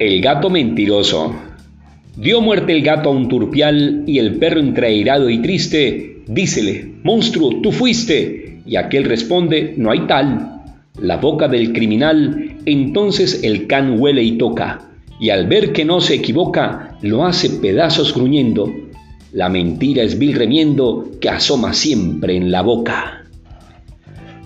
El gato mentiroso. Dio muerte el gato a un turpial y el perro entreirado y triste, dícele, monstruo, tú fuiste. Y aquel responde, no hay tal. La boca del criminal, entonces el can huele y toca, y al ver que no se equivoca, lo hace pedazos gruñendo. La mentira es vil remiendo que asoma siempre en la boca.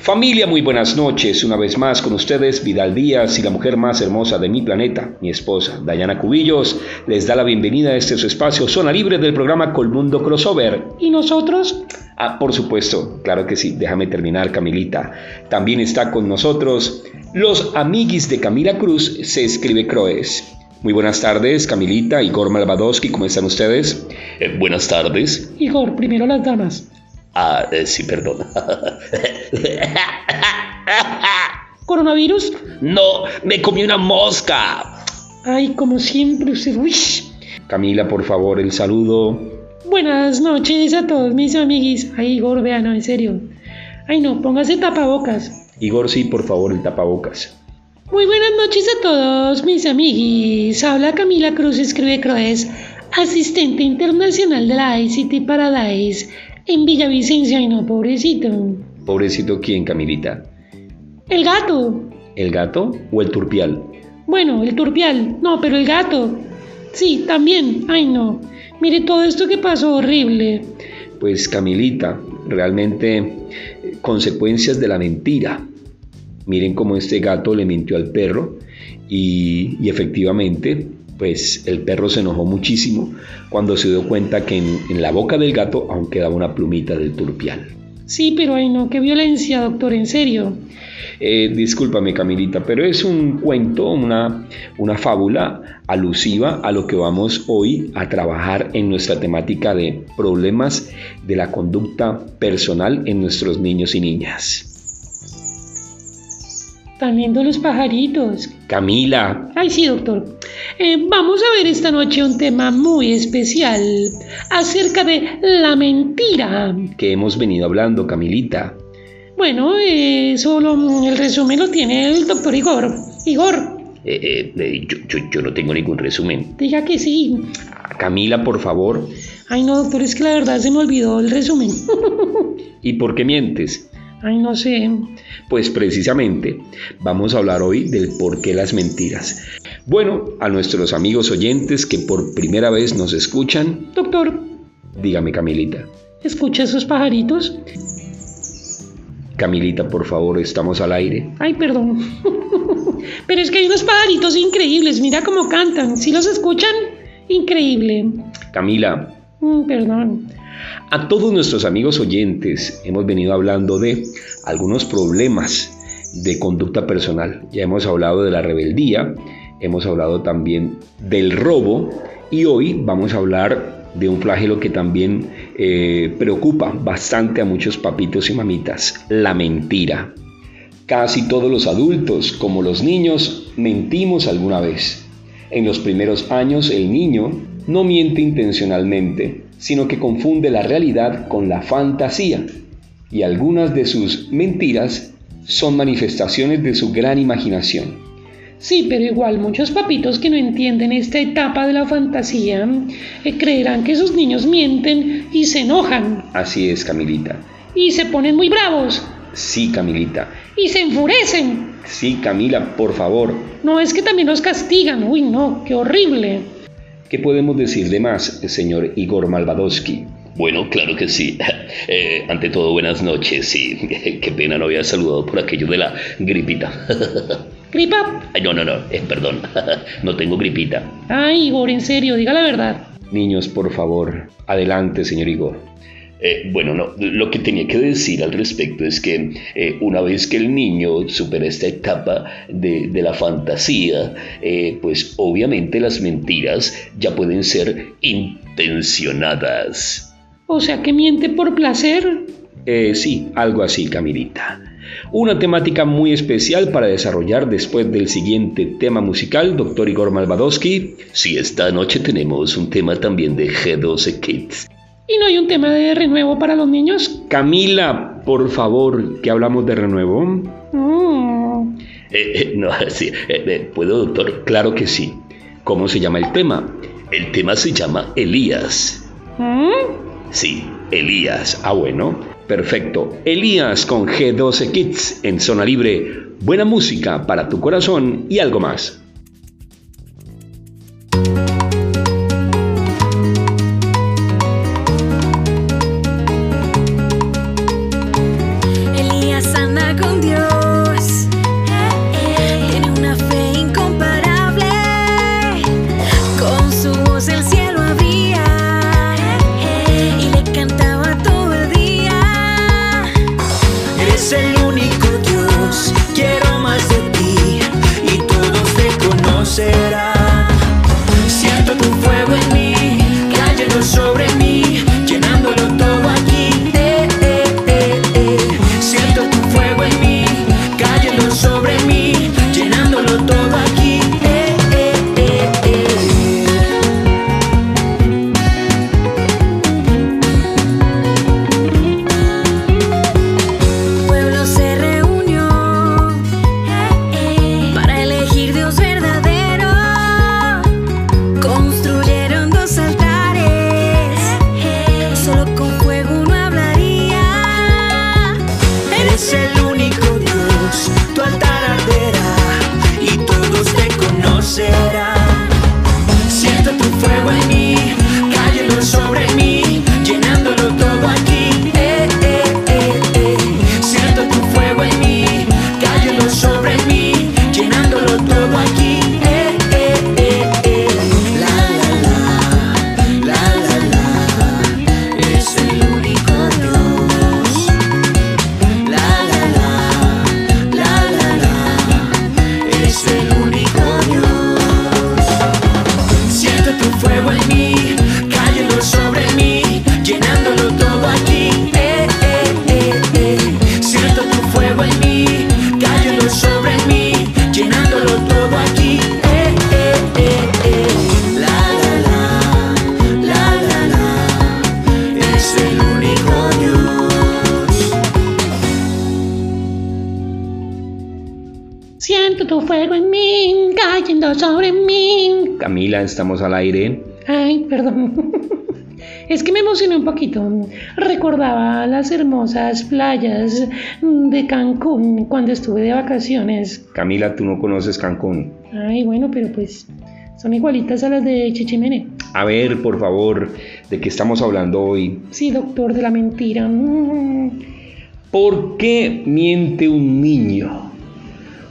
Familia, muy buenas noches. Una vez más con ustedes, Vidal Díaz y la mujer más hermosa de mi planeta, mi esposa, Dayana Cubillos, les da la bienvenida a este su espacio, Zona Libre del programa Colmundo Crossover. ¿Y nosotros? Ah, por supuesto, claro que sí. Déjame terminar, Camilita. También está con nosotros los amiguis de Camila Cruz, se escribe Croes. Muy buenas tardes, Camilita, Igor Malvadowski, ¿cómo están ustedes? Eh, buenas tardes. Igor, primero las damas. Ah, eh, sí, perdón. ¿Coronavirus? No, me comí una mosca. Ay, como siempre, usted. Uy. Camila, por favor, el saludo. Buenas noches a todos mis amiguis. Ay, Igor, vea, no, en serio. Ay, no, póngase tapabocas. Igor, sí, por favor, el tapabocas. Muy buenas noches a todos mis amiguis. Habla Camila Cruz, escribe Croes, asistente internacional de la ICT Paradise en Villavicencio. Ay, no, pobrecito. ¿Pobrecito quién, Camilita? El gato. ¿El gato o el turpial? Bueno, el turpial. No, pero el gato. Sí, también. Ay, no. Mire todo esto que pasó horrible. Pues Camilita, realmente eh, consecuencias de la mentira. Miren cómo este gato le mintió al perro y, y efectivamente pues el perro se enojó muchísimo cuando se dio cuenta que en, en, la boca del gato aún quedaba una plumita del turpial. Sí, pero ay no, qué violencia, doctor, en serio. Eh, discúlpame, Camilita, pero es un cuento, una, una fábula alusiva a lo que vamos hoy a trabajar en nuestra temática de problemas de la conducta personal en nuestros niños y niñas. Están viendo los pajaritos. Camila. Ay, sí, doctor. Eh, vamos a ver esta noche un tema muy especial acerca de la mentira. Que hemos venido hablando, Camilita. Bueno, eh, solo el resumen lo tiene el doctor Igor. Igor. Eh, eh, yo, yo, yo, no tengo ningún resumen. Diga que sí. Camila, por favor. Ay, no, doctor, es que la verdad se me olvidó el resumen. ¿Y por qué mientes? Ay, no sé. Pues precisamente vamos a hablar hoy del por qué las mentiras. Bueno, a nuestros amigos oyentes que por primera vez nos escuchan. Doctor. Dígame, Camilita. ¿Escucha esos pajaritos? Camilita, por favor, estamos al aire. Ay, perdón. Pero es que hay unos pajaritos increíbles. Mira cómo cantan. ¿Sí los escuchan? Increíble. Camila. Mm, perdón. A todos nuestros amigos oyentes hemos venido hablando de algunos problemas de conducta personal. Ya hemos hablado de la rebeldía, hemos hablado también del robo y hoy vamos a hablar de un flagelo que también eh, preocupa bastante a muchos papitos y mamitas, la mentira. Casi todos los adultos, como los niños, mentimos alguna vez. En los primeros años el niño no miente intencionalmente, sino que confunde la realidad con la fantasía, y algunas de sus mentiras son manifestaciones de su gran imaginación. Sí, pero igual muchos papitos que no entienden esta etapa de la fantasía eh, creerán que sus niños mienten y se enojan. Así es, Camilita. Y se ponen muy bravos. Sí, Camilita. Y se enfurecen. Sí, Camila, por favor. No es que también los castigan. Uy, no, qué horrible. ¿Qué podemos decir de más, señor Igor Malvadowski? Bueno, claro que sí. Eh, ante todo, buenas noches. Sí, qué pena no había saludado por aquello de la gripita. ¿Gripa? No, no, no, eh, perdón. no tengo gripita. Ay, Igor, en serio, diga la verdad. Niños, por favor, adelante, señor Igor. Eh, bueno, no, lo que tenía que decir al respecto es que eh, una vez que el niño supera esta etapa de, de la fantasía, eh, pues obviamente las mentiras ya pueden ser intencionadas. O sea, que miente por placer. Eh, sí, algo así, Camilita. Una temática muy especial para desarrollar después del siguiente tema musical, doctor Igor Malvadowski. Sí, esta noche tenemos un tema también de G12 Kids. ¿Y no hay un tema de renuevo para los niños? Camila, por favor, que hablamos de renuevo. Mm. Eh, eh, no, sí, eh, eh, ¿puedo, doctor? Claro que sí. ¿Cómo se llama el tema? El tema se llama Elías. ¿Mm? Sí, Elías. Ah, bueno. Perfecto. Elías con G12 Kids en zona libre. Buena música para tu corazón y algo más. Fuego en mí, cayendo sobre mí. Camila, estamos al aire. Ay, perdón. Es que me emocioné un poquito. Recordaba las hermosas playas de Cancún cuando estuve de vacaciones. Camila, tú no conoces Cancún. Ay, bueno, pero pues son igualitas a las de Chichimene. A ver, por favor, ¿de qué estamos hablando hoy? Sí, doctor de la mentira. Mm. ¿Por qué miente un niño?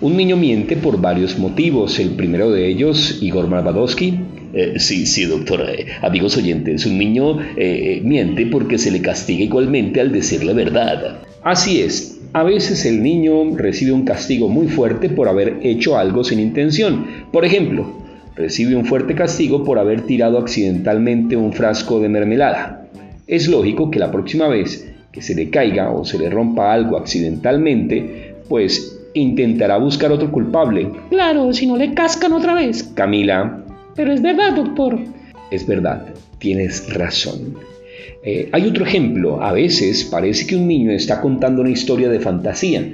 Un niño miente por varios motivos. El primero de ellos, Igor Malvadowski, Eh, sí, sí, doctora. Eh, amigos oyentes, un niño eh, miente porque se le castiga igualmente al decir la verdad. Así es, a veces el niño recibe un castigo muy fuerte por haber hecho algo sin intención. Por ejemplo, recibe un fuerte castigo por haber tirado accidentalmente un frasco de mermelada. Es lógico que la próxima vez que se le caiga o se le rompa algo accidentalmente, pues intentará buscar otro culpable. Claro, si no le cascan otra vez. Camila, Pero es verdad, doctor. Es verdad, tienes razón. Eh, hay otro ejemplo. A veces parece que un niño está contando una historia de fantasía,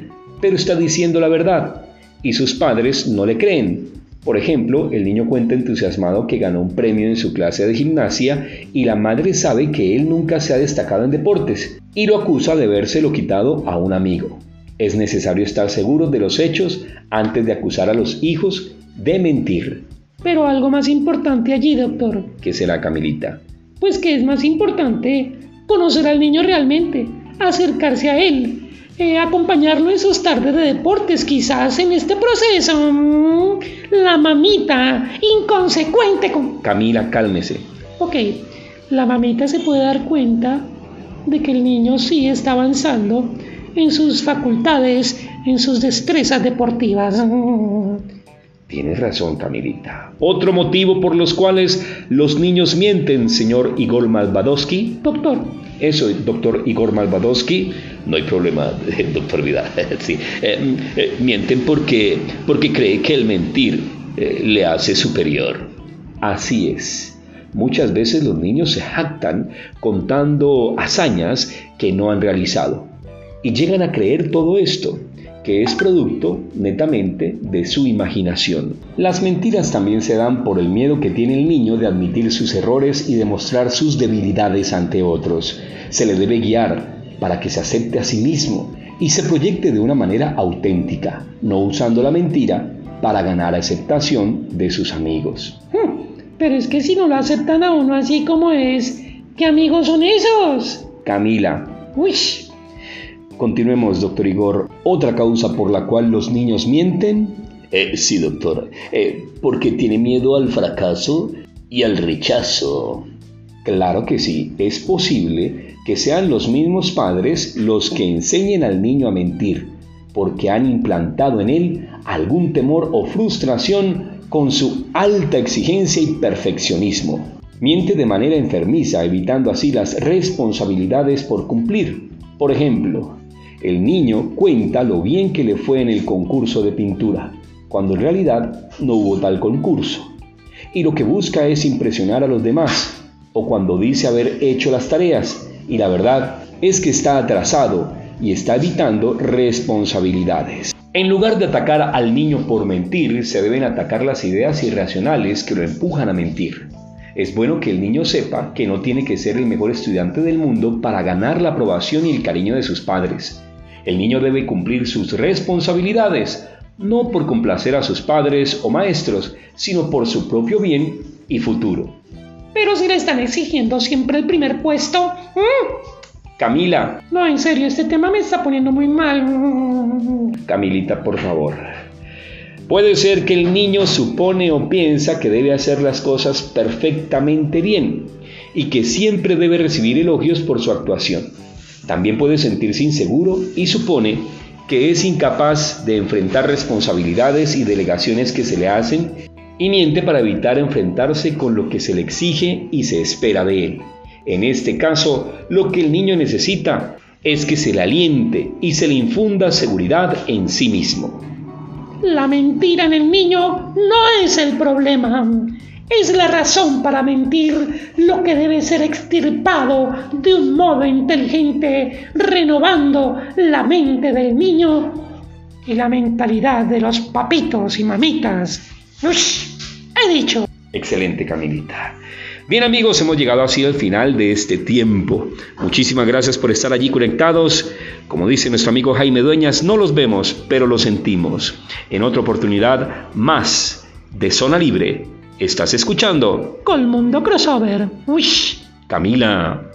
pero está diciendo la verdad y sus padres no le creen. Por ejemplo, el niño cuenta entusiasmado que ganó un premio en su clase de gimnasia y la madre sabe que él nunca se ha destacado en deportes y lo acusa de habérselo quitado a un amigo. Es necesario estar seguro de los hechos antes de acusar a los hijos de mentir. Pero algo más importante allí, doctor. ¿Qué será, Camilita? Pues que es más importante conocer al niño realmente, acercarse a él, eh, acompañarlo en sus tardes de deportes, quizás en este proceso. mm, la mamita, inconsecuente con... Camila, cálmese. Ok, la mamita se puede dar cuenta de que el niño sí está avanzando en sus facultades, en sus destrezas deportivas. Mm. Tienes razón, Camilita. Otro motivo por los cuales los niños mienten, señor Igor Malvadowski. Doctor, Eso, doctor Igor Malvadowski. No hay problema, doctor Vidal. Sí. Eh, eh, mienten porque, porque cree que el mentir eh, le hace superior. Así es. Muchas veces los niños se jactan contando hazañas que no han realizado y llegan a creer todo esto. que es producto netamente de su imaginación. Las mentiras también se dan por el miedo que tiene el niño de admitir sus errores y demostrar sus debilidades ante otros. Se le debe guiar para que se acepte a sí mismo y se proyecte de una manera auténtica, no usando la mentira para ganar aceptación de sus amigos. Hmm, pero es que si no lo aceptan a uno así como es, ¿qué amigos son esos? Camila, Uy, continuemos, doctor Igor. Otra causa por la cual los niños mienten Eh, sí, doctor, eh, porque tiene miedo al fracaso y al rechazo. Claro que sí, es posible que sean los mismos padres los que enseñen al niño a mentir, porque han implantado en él algún temor o frustración con su alta exigencia y perfeccionismo. Miente de manera enfermiza, evitando así las responsabilidades por cumplir. Por ejemplo, el niño cuenta lo bien que le fue en el concurso de pintura, cuando en realidad no hubo tal concurso. Y lo que busca es impresionar a los demás, o cuando dice haber hecho las tareas y la verdad es que está atrasado y está evitando responsabilidades. En lugar de atacar al niño por mentir, se deben atacar las ideas irracionales que lo empujan a mentir. Es bueno que el niño sepa que no tiene que ser el mejor estudiante del mundo para ganar la aprobación y el cariño de sus padres. El niño debe cumplir sus responsabilidades, no por complacer a sus padres o maestros, sino por su propio bien y futuro. pero si le están exigiendo siempre el primer puesto. mm, Camila, No, en serio, este tema me está poniendo muy mal. Camilita, por favor. Puede ser que el niño supone o piensa que debe hacer las cosas perfectamente bien y que siempre debe recibir elogios por su actuación. También puede sentirse inseguro y supone que es incapaz de enfrentar responsabilidades y delegaciones que se le hacen y miente para evitar enfrentarse con lo que se le exige y se espera de él. En este caso, lo que el niño necesita es que se le aliente y se le infunda seguridad en sí mismo. La mentira en el niño no es el problema. Es la razón para mentir lo que debe ser extirpado de un modo inteligente, renovando la mente del niño y la mentalidad de los papitos y mamitas. Ush, he dicho. Excelente, Camilita. Bien amigos, hemos llegado así al final de este tiempo. Muchísimas gracias por estar allí conectados. Como dice nuestro amigo Jaime Dueñas, no los vemos, pero los sentimos. En otra oportunidad, más de Zona Libre. Estás escuchando Colmundo Crossover. Ush. Camila.